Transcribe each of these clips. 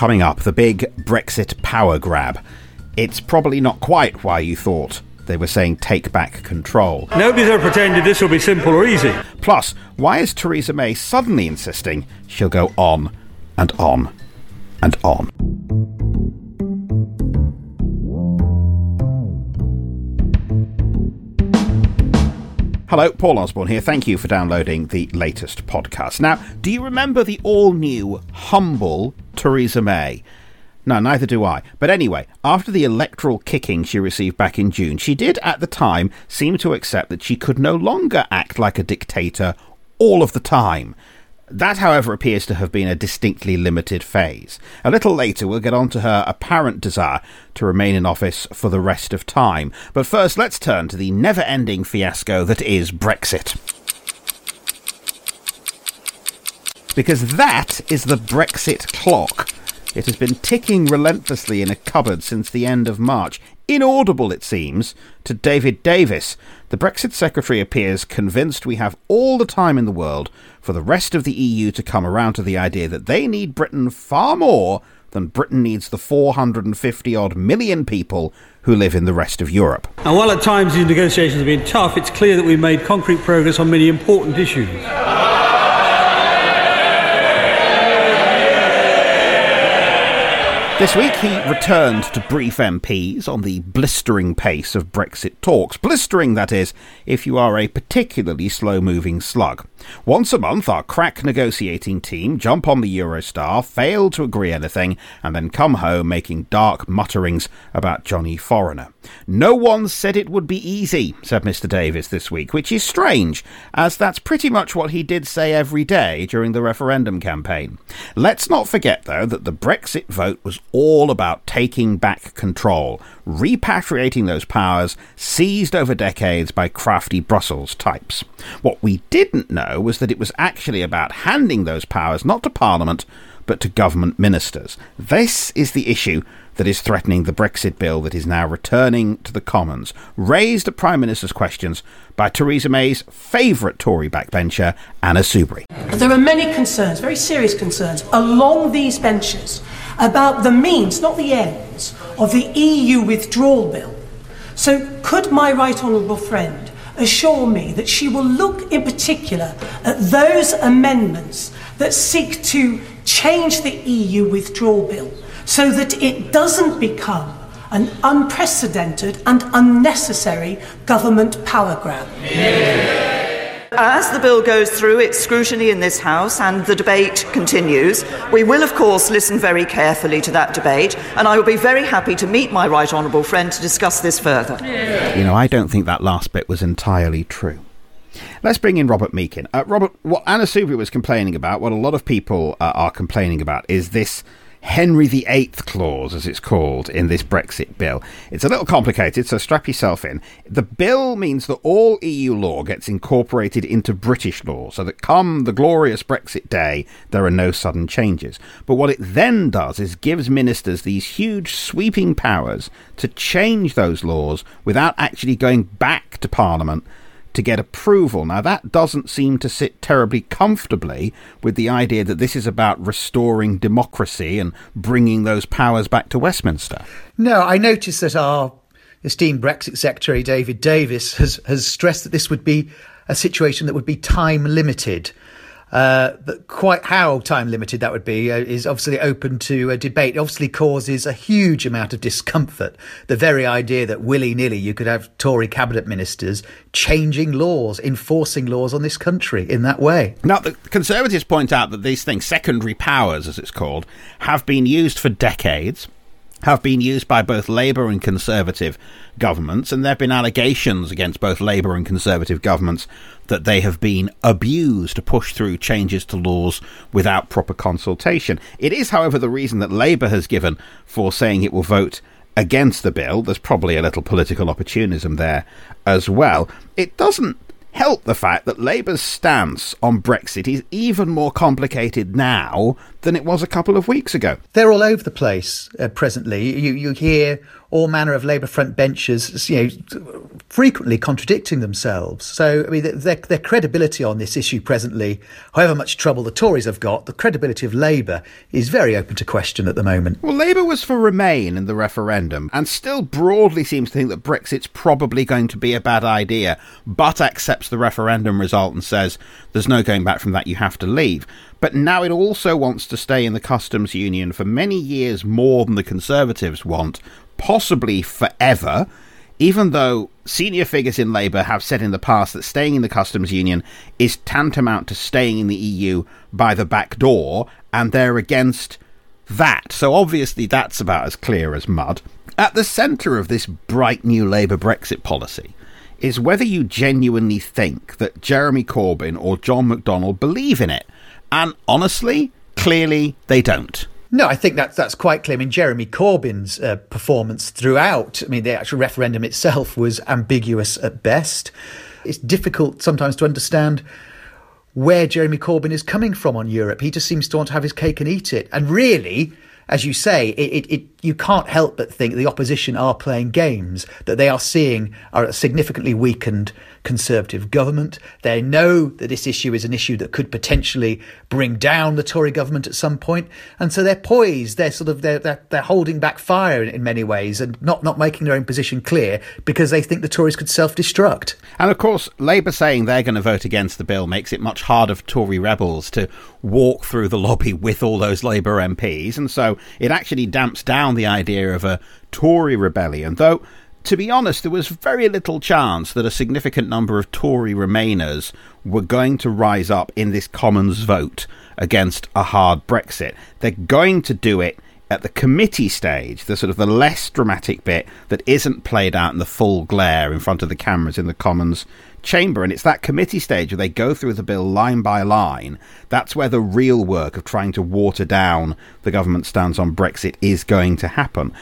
Coming up, the big Brexit power grab. It's probably not quite why you thought they were saying take back control. Nobody's ever pretended this will be simple or easy. Plus, why is Theresa May suddenly insisting she'll go on and on and on? Hello, Paul Osborne here. Thank you for downloading the latest podcast. Now, do you remember the all new, humble Theresa May? No, neither do I. But anyway, after the electoral kicking she received back in June, she did at the time seem to accept that she could no longer act like a dictator all of the time. That, however, appears to have been a distinctly limited phase. A little later, we'll get on to her apparent desire to remain in office for the rest of time. But first, let's turn to the never ending fiasco that is Brexit. Because that is the Brexit clock. It has been ticking relentlessly in a cupboard since the end of March. Inaudible, it seems, to David Davis. The Brexit Secretary appears convinced we have all the time in the world for the rest of the EU to come around to the idea that they need Britain far more than Britain needs the 450 odd million people who live in the rest of Europe. And while at times these negotiations have been tough, it's clear that we've made concrete progress on many important issues. This week he returned to brief MPs on the blistering pace of Brexit talks. Blistering, that is, if you are a particularly slow moving slug. Once a month, our crack negotiating team jump on the Eurostar, fail to agree anything, and then come home making dark mutterings about Johnny Foreigner. No one said it would be easy, said Mr. Davis this week, which is strange, as that's pretty much what he did say every day during the referendum campaign. Let's not forget, though, that the Brexit vote was all about taking back control, repatriating those powers seized over decades by crafty Brussels types. What we didn't know was that it was actually about handing those powers not to Parliament, but to government ministers. This is the issue that is threatening the Brexit bill that is now returning to the Commons, raised at Prime Minister's questions by Theresa May's favourite Tory backbencher, Anna Soubry. There are many concerns, very serious concerns, along these benches about the means, not the ends, of the EU withdrawal bill. So, could my right honourable friend assure me that she will look in particular at those amendments that seek to change the EU withdrawal bill so that it doesn't become an unprecedented and unnecessary government power grab? Yeah. As the bill goes through its scrutiny in this House and the debate continues, we will, of course, listen very carefully to that debate, and I will be very happy to meet my right honourable friend to discuss this further. You know, I don't think that last bit was entirely true. Let's bring in Robert Meakin. Uh, Robert, what Anna Soubry was complaining about, what a lot of people uh, are complaining about, is this Henry VIII clause, as it's called in this Brexit bill. It's a little complicated, so strap yourself in. The bill means that all EU law gets incorporated into British law, so that come the glorious Brexit day, there are no sudden changes. But what it then does is gives ministers these huge sweeping powers to change those laws without actually going back to Parliament to get approval. Now, that doesn't seem to sit terribly comfortably with the idea that this is about restoring democracy and bringing those powers back to Westminster. No, I noticed that our esteemed Brexit Secretary, David Davis, has, has stressed that this would be a situation that would be time limited. Uh, but quite how time limited that would be uh, is obviously open to a debate. It obviously causes a huge amount of discomfort. The very idea that willy nilly you could have Tory cabinet ministers changing laws, enforcing laws on this country in that way. Now, the Conservatives point out that these things, secondary powers as it's called, have been used for decades have been used by both Labour and Conservative governments, and there have been allegations against both Labour and Conservative governments that they have been abused to push through changes to laws without proper consultation. It is, however, the reason that Labour has given for saying it will vote against the bill. There's probably a little political opportunism there as well. It doesn't help the fact that Labour's stance on Brexit is even more complicated now than it was a couple of weeks ago. They're all over the place uh, presently. You, you hear all manner of Labour front benches, you know, frequently contradicting themselves. So, I mean, their, their credibility on this issue presently, however much trouble the Tories have got, the credibility of Labour is very open to question at the moment. Well, Labour was for Remain in the referendum and still broadly seems to think that Brexit's probably going to be a bad idea, but accepts the referendum result and says there's no going back from that, you have to leave. But now it also wants to stay in the customs union for many years more than the Conservatives want, possibly forever even though senior figures in Labour have said in the past that staying in the customs union is tantamount to staying in the EU by the back door, and they're against that. So obviously that's about as clear as mud. At the centre of this bright new Labour Brexit policy is whether you genuinely think that Jeremy Corbyn or John McDonnell believe in it. And honestly, clearly they don't. No, I think that's that's quite clear. I mean, Jeremy Corbyn's uh, performance throughout. I mean, the actual referendum itself was ambiguous at best. It's difficult sometimes to understand where Jeremy Corbyn is coming from on Europe. He just seems to want to have his cake and eat it. And really, as you say, it, it, it, you can't help but think the opposition are playing games, that they are seeing are a significantly weakened Conservative government. They know that this issue is an issue that could potentially bring down the Tory government at some point. and so they're poised. They're sort of they're they're, they're holding back fire in, in many ways and not not making their own position clear because they think the Tories could self-destruct. And of course, Labour saying they're going to vote against the bill makes it much harder for Tory rebels to walk through the lobby with all those Labour MPs, and so it actually damps down the idea of a Tory rebellion, though to be honest, there was very little chance that a significant number of Tory Remainers were going to rise up in this Commons vote against a hard Brexit. They're going to do it at the committee stage, the sort of the less dramatic bit that isn't played out in the full glare in front of the cameras in the Commons chamber. And it's that committee stage where they go through the bill line by line. That's where the real work of trying to water down the government stance on Brexit is going to happen.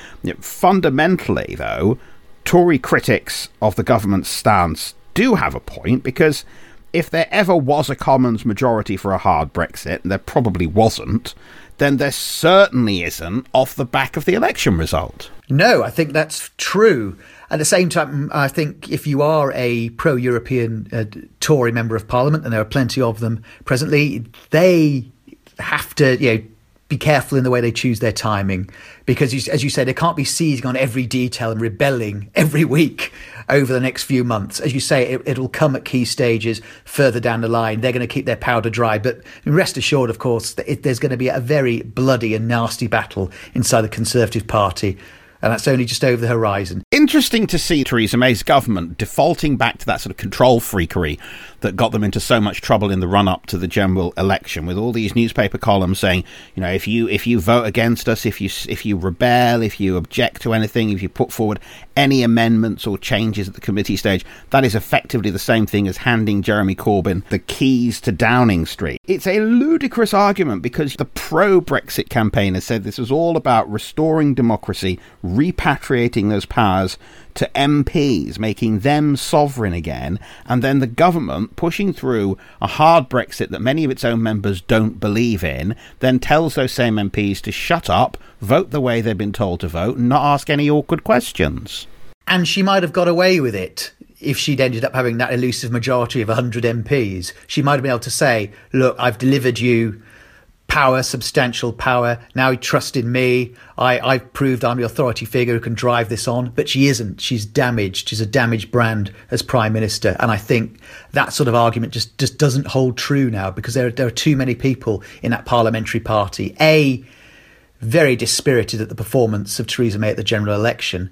Fundamentally, though, Tory critics of the government's stance do have a point because if there ever was a Commons majority for a hard Brexit, and there probably wasn't, then there certainly isn't off the back of the election result. No, I think that's true. At the same time, I think if you are a pro European uh, Tory member of parliament, and there are plenty of them presently, they have to, you know, be careful in the way they choose their timing because, as you say, they can't be seizing on every detail and rebelling every week over the next few months. As you say, it, will come at key stages further down the line. They're going to keep their powder dry. But rest assured, of course, that it, there's going to be a very bloody and nasty battle inside the Conservative Party and that's only just over the horizon. Interesting to see Theresa May's government defaulting back to that sort of control freakery that got them into so much trouble in the run up to the general election, with all these newspaper columns saying, you know, if you if you vote against us, if you if you rebel, if you object to anything, if you put forward any amendments or changes at the committee stage, that is effectively the same thing as handing Jeremy Corbyn the keys to Downing Street. It's a ludicrous argument because the pro Brexit campaigners said this was all about restoring democracy, repatriating those powers to MPs, making them sovereign again, and then the government pushing through a hard Brexit that many of its own members don't believe in, then tells those same MPs to shut up, vote the way they've been told to vote, and not ask any awkward questions. And she might have got away with it if she'd ended up having that elusive majority of 100 MPs. She might have been able to say, Look, I've delivered you power, substantial power. Now trust in me. I, I've proved I'm the authority figure who can drive this on. But she isn't. She's damaged. She's a damaged brand as prime minister. And I think that sort of argument just, just doesn't hold true now because there, there are too many people in that parliamentary party. A, very dispirited at the performance of Theresa May at the general election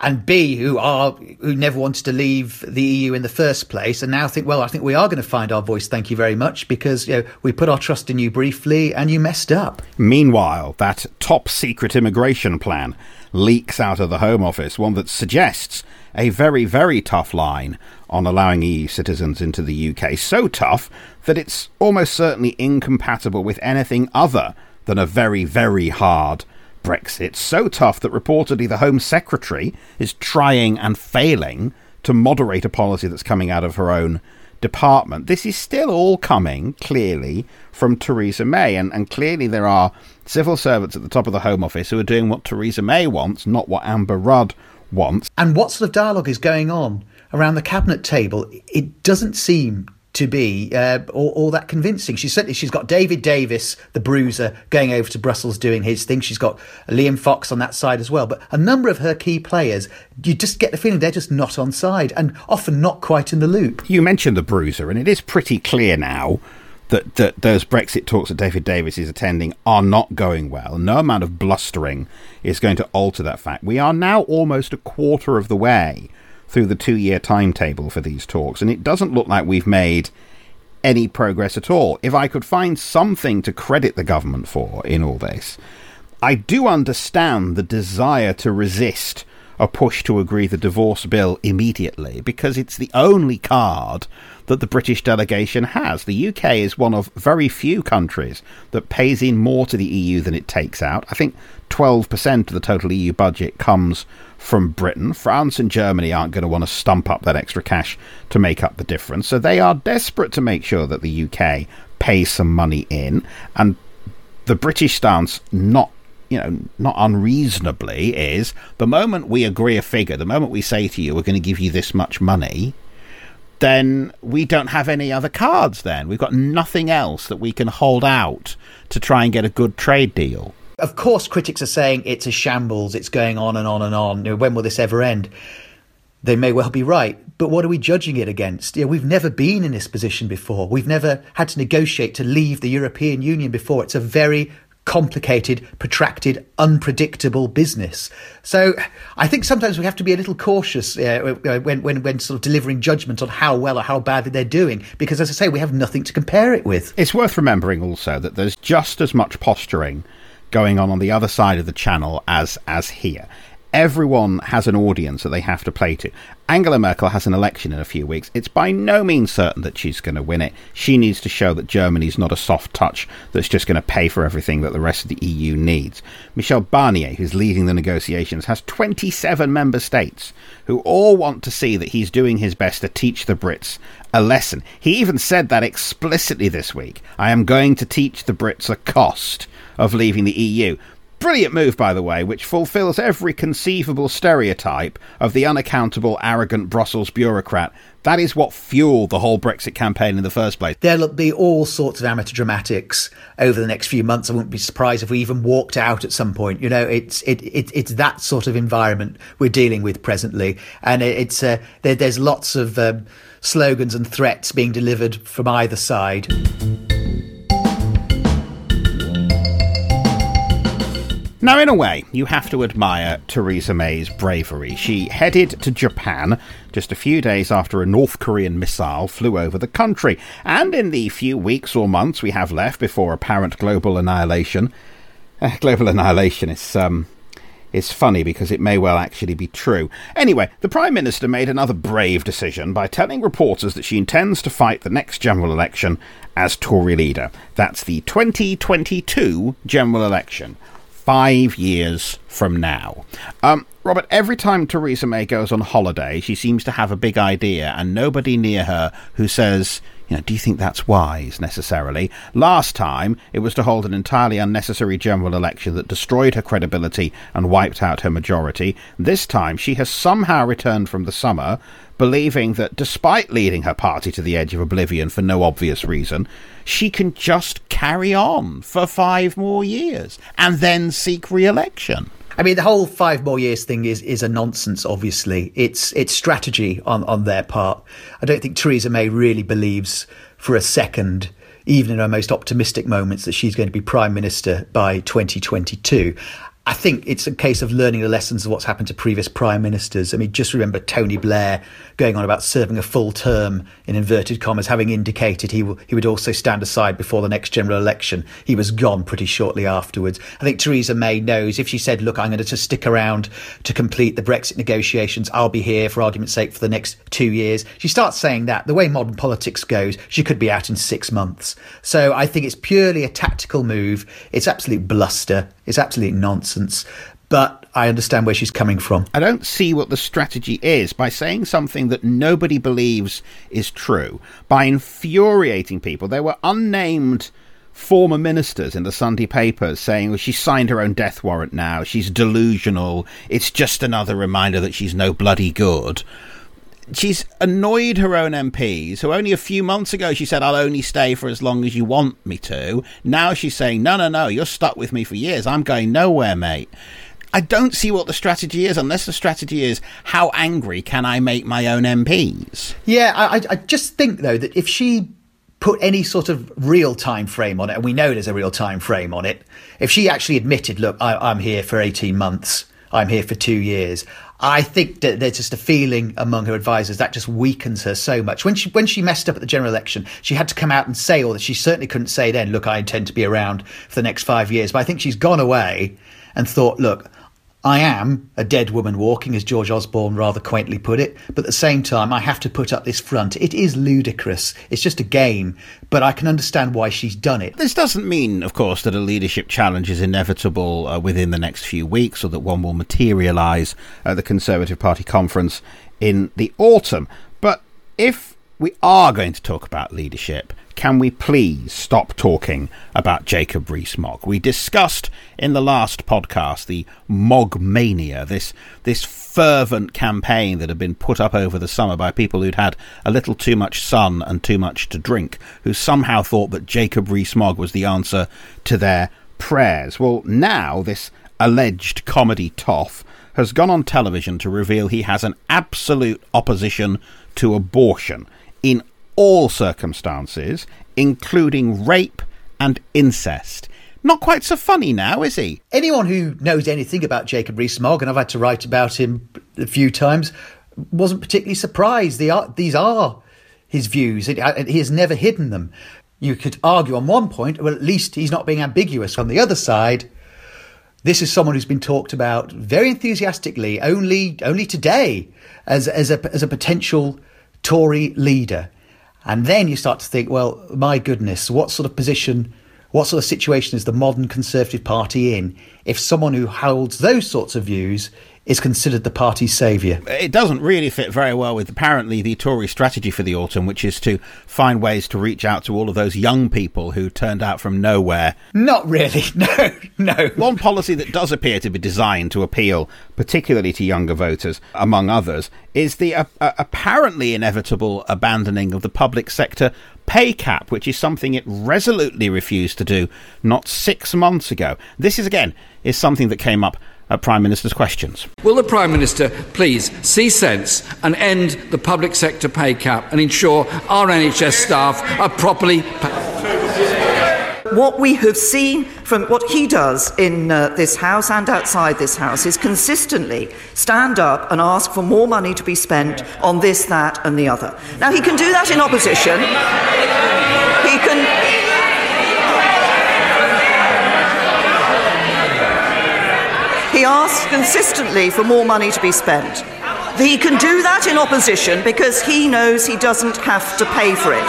and B, who are who never wanted to leave the EU in the first place, and now think, well, I think we are going to find our voice. Thank you very much, because you know we put our trust in you briefly, and you messed up. Meanwhile, that top secret immigration plan leaks out of the Home Office, one that suggests a very, very tough line on allowing EU citizens into the UK. So tough that it's almost certainly incompatible with anything other than a very, very hard Brexit so tough that reportedly the Home Secretary is trying and failing to moderate a policy that's coming out of her own department. This is still all coming, clearly, from Theresa May, and, and clearly there are civil servants at the top of the Home Office who are doing what Theresa May wants, not what Amber Rudd wants. And what sort of dialogue is going on around the cabinet table? It doesn't seem to be uh, all, all, that convincing. She's certainly she's got David Davis, the bruiser, going over to Brussels doing his thing. She's got Liam Fox on that side as well. But a number of her key players, you just get the feeling they're just not on side and often not quite in the loop. You mentioned the bruiser, and it is pretty clear now that, that those Brexit talks that David Davis is attending are not going well. No amount of blustering is going to alter that fact. We are now almost a quarter of the way through the two year timetable for these talks, and it doesn't look like we've made any progress at all. If I could find something to credit the government for in all this, I do understand the desire to resist a push to agree the divorce bill immediately because it's the only card that the British delegation has. The UK is one of very few countries that pays in more to the EU than it takes out. I think 12% of the total EU budget comes from Britain. France and Germany aren't going to want to stump up that extra cash to make up the difference. So they are desperate to make sure that the UK pays some money in. And the British stance, not you know, not unreasonably, is the moment we agree a figure, the moment we say to you, we're going to give you this much money, then we don't have any other cards then. We've got nothing else that we can hold out to try and get a good trade deal. Of course, critics are saying it's a shambles, it's going on and on and on. When will this ever end? They may well be right, but what are we judging it against? You know, we've never been in this position before. We've never had to negotiate to leave the European Union before. It's a very complicated, protracted, unpredictable business. So I think sometimes we have to be a little cautious uh, when, when, when sort of delivering judgment on how well or how badly they're doing, because as I say, we have nothing to compare it with. It's worth remembering also that there's just as much posturing going on on the other side of the channel as as here everyone has an audience that they have to play to. Angela Merkel has an election in a few weeks. It's by no means certain that she's going to win it. She needs to show that Germany's not a soft touch that's just going to pay for everything that the rest of the EU needs. Michel Barnier, who's leading the negotiations, has 27 member states who all want to see that he's doing his best to teach the Brits a lesson. He even said that explicitly this week. I am going to teach the Brits the cost of leaving the EU. Brilliant move, by the way, which fulfills every conceivable stereotype of the unaccountable, arrogant Brussels bureaucrat. That is what fueled the whole Brexit campaign in the first place. There'll be all sorts of amateur dramatics over the next few months. I wouldn't be surprised if we even walked out at some point. You know, it's it, it it's that sort of environment we're dealing with presently, and it's uh, there, there's lots of um, slogans and threats being delivered from either side. Now, in a way, you have to admire Theresa May's bravery. She headed to Japan just a few days after a North Korean missile flew over the country, and in the few weeks or months we have left before apparent global annihilation, uh, global annihilation is um, is funny because it may well actually be true. Anyway, the Prime Minister made another brave decision by telling reporters that she intends to fight the next general election as Tory leader. That's the 2022 general election five years from now. Um, Robert, every time Theresa May goes on holiday, she seems to have a big idea, and nobody near her who says, you know, do you think that's wise necessarily? Last time, it was to hold an entirely unnecessary general election that destroyed her credibility and wiped out her majority. This time, she has somehow returned from the summer believing that despite leading her party to the edge of oblivion for no obvious reason, she can just carry on for five more years and then seek re election. I mean, the whole five more years thing is, is a nonsense, obviously. It's, it's strategy on, on their part. I don't think Theresa May really believes for a second, even in her most optimistic moments, that she's going to be Prime Minister by 2022. I think it's a case of learning the lessons of what's happened to previous prime ministers. I mean, just remember Tony Blair going on about serving a full term in inverted commas, having indicated he w- he would also stand aside before the next general election. He was gone pretty shortly afterwards. I think Theresa May knows if she said, "Look, I'm going to just stick around to complete the Brexit negotiations. I'll be here for argument's sake for the next two years." She starts saying that the way modern politics goes, she could be out in six months. So I think it's purely a tactical move. It's absolute bluster. It's absolute nonsense. But I understand where she's coming from. I don't see what the strategy is by saying something that nobody believes is true, by infuriating people. There were unnamed former ministers in the Sunday papers saying, well, she signed her own death warrant now, she's delusional, it's just another reminder that she's no bloody good. She's annoyed her own MPs, who only a few months ago she said, I'll only stay for as long as you want me to. Now she's saying, no, no, no, you're stuck with me for years. I'm going nowhere, mate. I don't see what the strategy is unless the strategy is how angry can I make my own MPs. Yeah, I, I just think though that if she put any sort of real time frame on it, and we know there's a real time frame on it, if she actually admitted, look, I, am here for 18 months, I'm here for two years, I think that there's just a feeling among her advisors that just weakens her so much. When she when she messed up at the general election, she had to come out and say all that. She certainly couldn't say then, look, I intend to be around for the next five years. But I think she's gone away and thought, look, I am a dead woman walking, as George Osborne rather quaintly put it, but at the same time, I have to put up this front. It is ludicrous. It's just a game, but I can understand why she's done it. This doesn't mean, of course, that a leadership challenge is inevitable uh, within the next few weeks or that one will materialise at the Conservative Party conference in the autumn. But if we are going to talk about leadership, can we please stop talking about Jacob Rees-Mogg? We discussed in the last podcast the Mogg mania, this this fervent campaign that had been put up over the summer by people who'd had a little too much sun and too much to drink, who somehow thought that Jacob Rees-Mogg was the answer to their prayers. Well, now this alleged comedy toff has gone on television to reveal he has an absolute opposition to abortion in all circumstances, including rape and incest. Not quite so funny now, is he? Anyone who knows anything about Jacob Rees-Mogg, and I've had to write about him a few times, wasn't particularly surprised. Are, these are his views. Uh, he has never hidden them. You could argue on one point, well, at least he's not being ambiguous. On the other side, this is someone who's been talked about very enthusiastically only only today as as a as a potential Tory leader. And then you start to think, well, my goodness, what sort of position, what sort of situation is the modern Conservative Party in? If someone who holds those sorts of views is considered the party's saviour. It doesn't really fit very well with apparently the Tory strategy for the autumn, which is to find ways to reach out to all of those young people who turned out from nowhere. Not really, no, no. One policy that does appear to be designed to appeal particularly to younger voters, among others, is the uh, uh, apparently inevitable abandoning of the public sector pay cap, which is something it resolutely refused to do not six months ago. This is, again, is something that came up at Prime Minister's questions. Will the Prime Minister please see sense and end the public sector pay cap and ensure our NHS staff are properly paid? What we have seen from what he does in uh, this House and outside this House is consistently stand up and ask for more money to be spent on this, that, and the other. Now, he can do that in opposition. He can. Asks consistently for more money to be spent. He can do that in opposition because he knows he doesn't have to pay for it.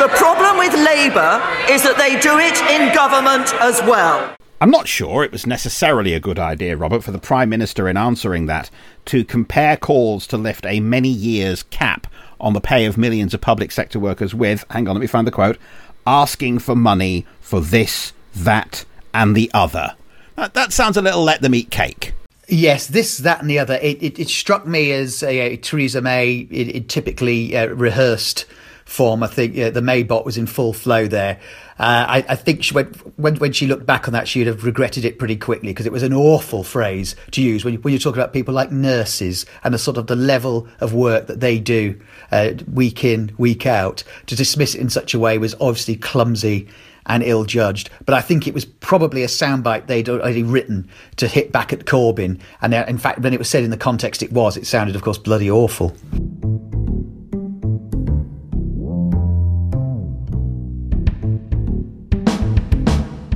The problem with Labour is that they do it in government as well. I'm not sure it was necessarily a good idea, Robert, for the Prime Minister in answering that to compare calls to lift a many years cap on the pay of millions of public sector workers with, hang on, let me find the quote, asking for money for this, that, and the other. That, that sounds a little let them eat cake. Yes, this, that, and the other. It, it, it struck me as a Theresa May it, it typically uh, rehearsed form. I think uh, the Maybot was in full flow there. Uh, I, I, think she went, when, when she looked back on that, she'd have regretted it pretty quickly because it was an awful phrase to use when, you, when you're talking about people like nurses and the sort of the level of work that they do uh, week in, week out. To dismiss it in such a way was obviously clumsy and ill judged. But I think it was probably a soundbite they'd already written to hit back at Corbyn. And in fact, when it was said in the context it was, it sounded, of course, bloody awful.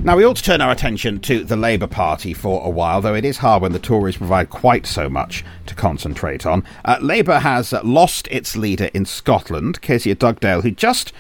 Now, we ought to turn our attention to the Labour Party for a while, though it is hard when the Tories provide quite so much to concentrate on. Uh, Labour has lost its leader in Scotland, Kezia Dugdale, who just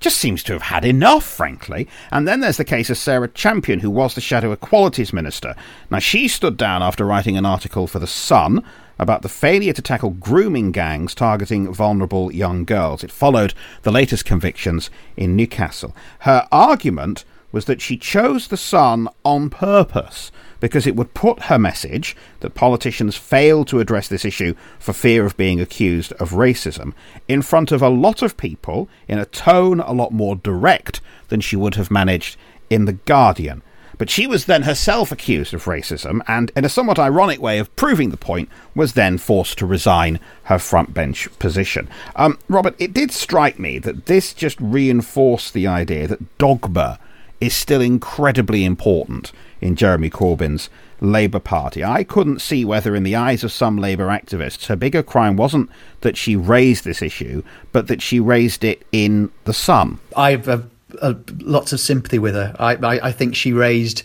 just seems to have had enough, frankly. And then there's the case of Sarah Champion, who was the Shadow Equalities Minister. Now, she stood down after writing an article for The Sun about the failure to tackle grooming gangs targeting vulnerable young girls. It followed the latest convictions in Newcastle. Her argument was that she chose the Sun on purpose because it would put her message that politicians fail to address this issue for fear of being accused of racism in front of a lot of people in a tone a lot more direct than she would have managed in The Guardian. But she was then herself accused of racism, and in a somewhat ironic way of proving the point, was then forced to resign her front bench position. Um, Robert, it did strike me that this just reinforced the idea that dogma is still incredibly important in Jeremy Corbyn's Labour Party. I couldn't see whether, in the eyes of some Labour activists, her bigger crime wasn't that she raised this issue, but that she raised it in the Sun. I've uh, uh, lots of sympathy with her. I, I, I think she raised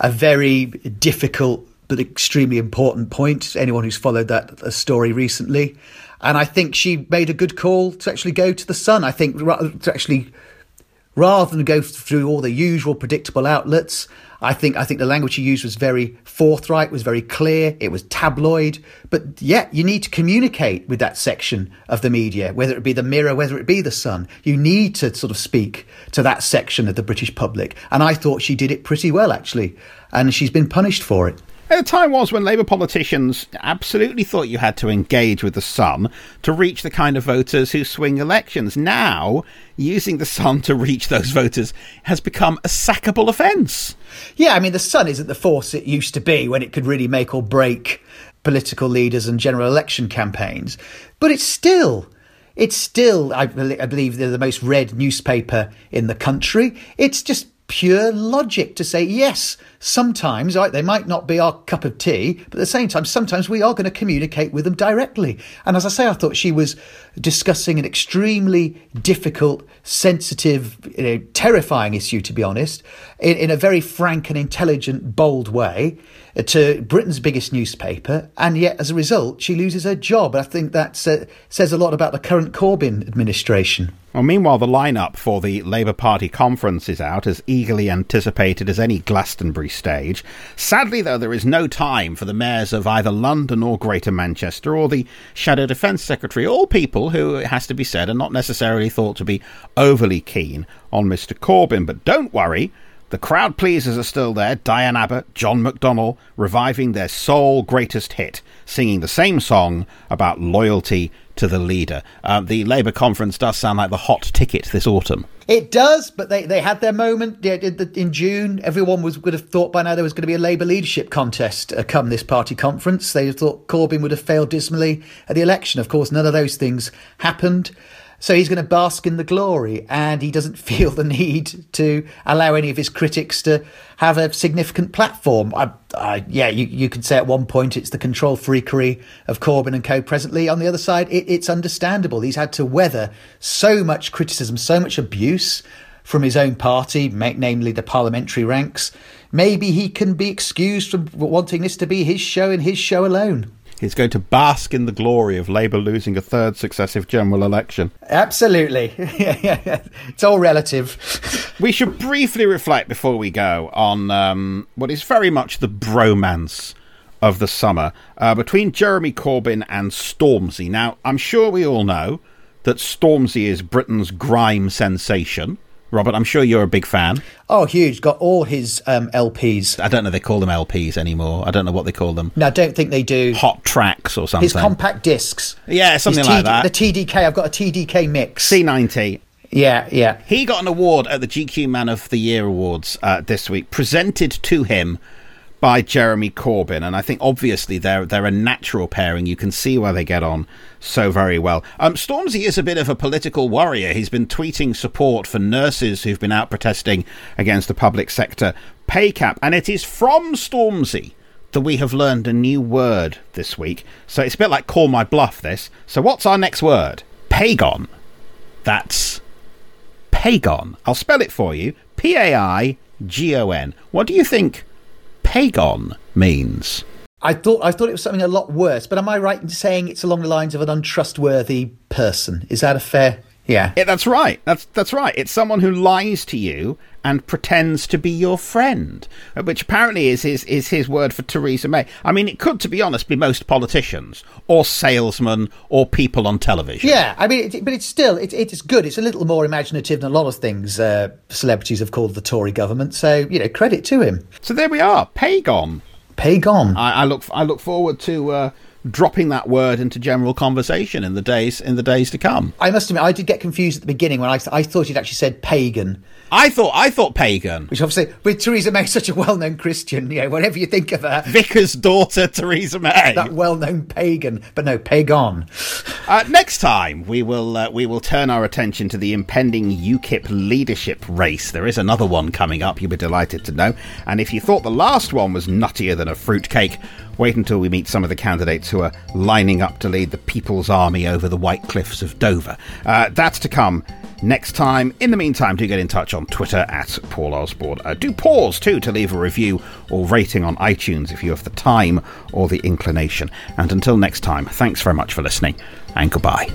a very difficult but extremely important point. Anyone who's followed that uh, story recently, and I think she made a good call to actually go to the Sun. I think to actually rather than go through all the usual predictable outlets. I think I think the language she used was very forthright, was very clear. It was tabloid, but yet you need to communicate with that section of the media, whether it be the Mirror, whether it be the Sun. You need to sort of speak to that section of the British public, and I thought she did it pretty well actually, and she's been punished for it. The time was when Labour politicians absolutely thought you had to engage with the Sun to reach the kind of voters who swing elections. Now, using the Sun to reach those voters has become a sackable offence. Yeah, I mean, the Sun isn't the force it used to be when it could really make or break political leaders and general election campaigns. But it's still it's still, I, believe, they're the most read newspaper in the country. It's just pure logic to say, yes, sometimes right, they might not be our cup of tea, but at the same time, sometimes we are going to communicate with them directly. And as I say, I thought she was discussing an extremely difficult, sensitive, you know, terrifying issue, to be honest, in, in a very frank and intelligent, bold way uh, to Britain's biggest newspaper, and yet as a result, she loses her job. I think that uh, says a lot about the current Corbyn administration. Well, meanwhile, the lineup for the Labour Party conference is out, as eagerly anticipated as any Glastonbury stage. Sadly, though, there is no time for the mayors of either London or Greater Manchester or the Shadow Defence Secretary, all people who, it has to be said, are not necessarily thought to be overly keen on Mr Corbyn. But don't worry, the crowd pleasers are still there Diane Abbott, John McDonnell, reviving their sole greatest hit, singing the same song about loyalty to the leader. Uh, the Labour conference does sound like the hot ticket this autumn. It does, but they, they had their moment in June. Everyone was would have thought by now there was going to be a Labour leadership contest uh, come this party conference. They thought Corbyn would have failed dismally at the election. Of course, none of those things happened. So he's going to bask in the glory, and he doesn't feel the need to allow any of his critics to have a significant platform. I, I, yeah, you, you could say at one point it's the control freakery of Corbyn and co. Presently, on the other side, it, it's understandable. He's had to weather so much criticism, so much abuse from his own party, namely the parliamentary ranks. Maybe he can be excused from wanting this to be his show and his show alone. He's going to bask in the glory of Labour losing a third successive general election. Absolutely. it's all relative. we should briefly reflect before we go on um, what is very much the bromance of the summer uh, between Jeremy Corbyn and Stormzy. Now, I'm sure we all know that Stormzy is Britain's grime sensation. Robert, I'm sure you're a big fan. Oh, huge. Got all his um, LPs. I don't know they call them LPs anymore. I don't know what they call them. No, I don't think they do. Hot tracks or something. His compact discs. Yeah, something like that. The TDK. I've got a TDK mix. C90. Yeah, yeah. He got an award at the GQ Man of the Year Awards uh, this week, presented to him by Jeremy Corbyn, and I think obviously they're they're a natural pairing. You can see why they get on so very well. Um, Stormzy is a bit of a political warrior. He's been tweeting support for nurses who've been out protesting against the public sector pay cap, and it is from Stormzy that we have learned a new word this week. So it's a bit like call my bluff. This. So what's our next word? Paigon. That's paigon. I'll spell it for you. P A I G O N. What do you think? Paigon means? I thought I thought it was something a lot worse, but am I right in saying it's along the lines of an untrustworthy person? Is that a fair Yeah. Yeah, that's right. That's that's right. It's someone who lies to you and pretends to be your friend, which apparently is his is his word for Theresa May. I mean, it could, to be honest, be most politicians or salesmen or people on television. Yeah, I mean, it, but it's still it, it is good. It's a little more imaginative than a lot of things uh, celebrities have called the Tory government. So you know, credit to him. So there we are, Paigon. Paigon. I, I look I look forward to. Uh, dropping that word into general conversation in the days in the days to come. I must admit, I did get confused at the beginning when I, I thought he'd actually said pagan. I thought I thought pagan, which obviously with Theresa May, such a well-known Christian, you know, whatever you think of her, vicar's daughter Theresa May, that well-known pagan, but no pagan. Uh, next time we will uh, we will turn our attention to the impending UKIP leadership race. There is another one coming up. You'll be delighted to know. And if you thought the last one was nuttier than a fruitcake, wait until we meet some of the candidates who are lining up to lead the People's Army over the White Cliffs of Dover. Uh, that's to come next time. In the meantime, do get in touch on Twitter at Paul Osborne. Uh, do pause too to leave a review or rating on iTunes if you have the time or the inclination. And until next time, thanks very much for listening and goodbye.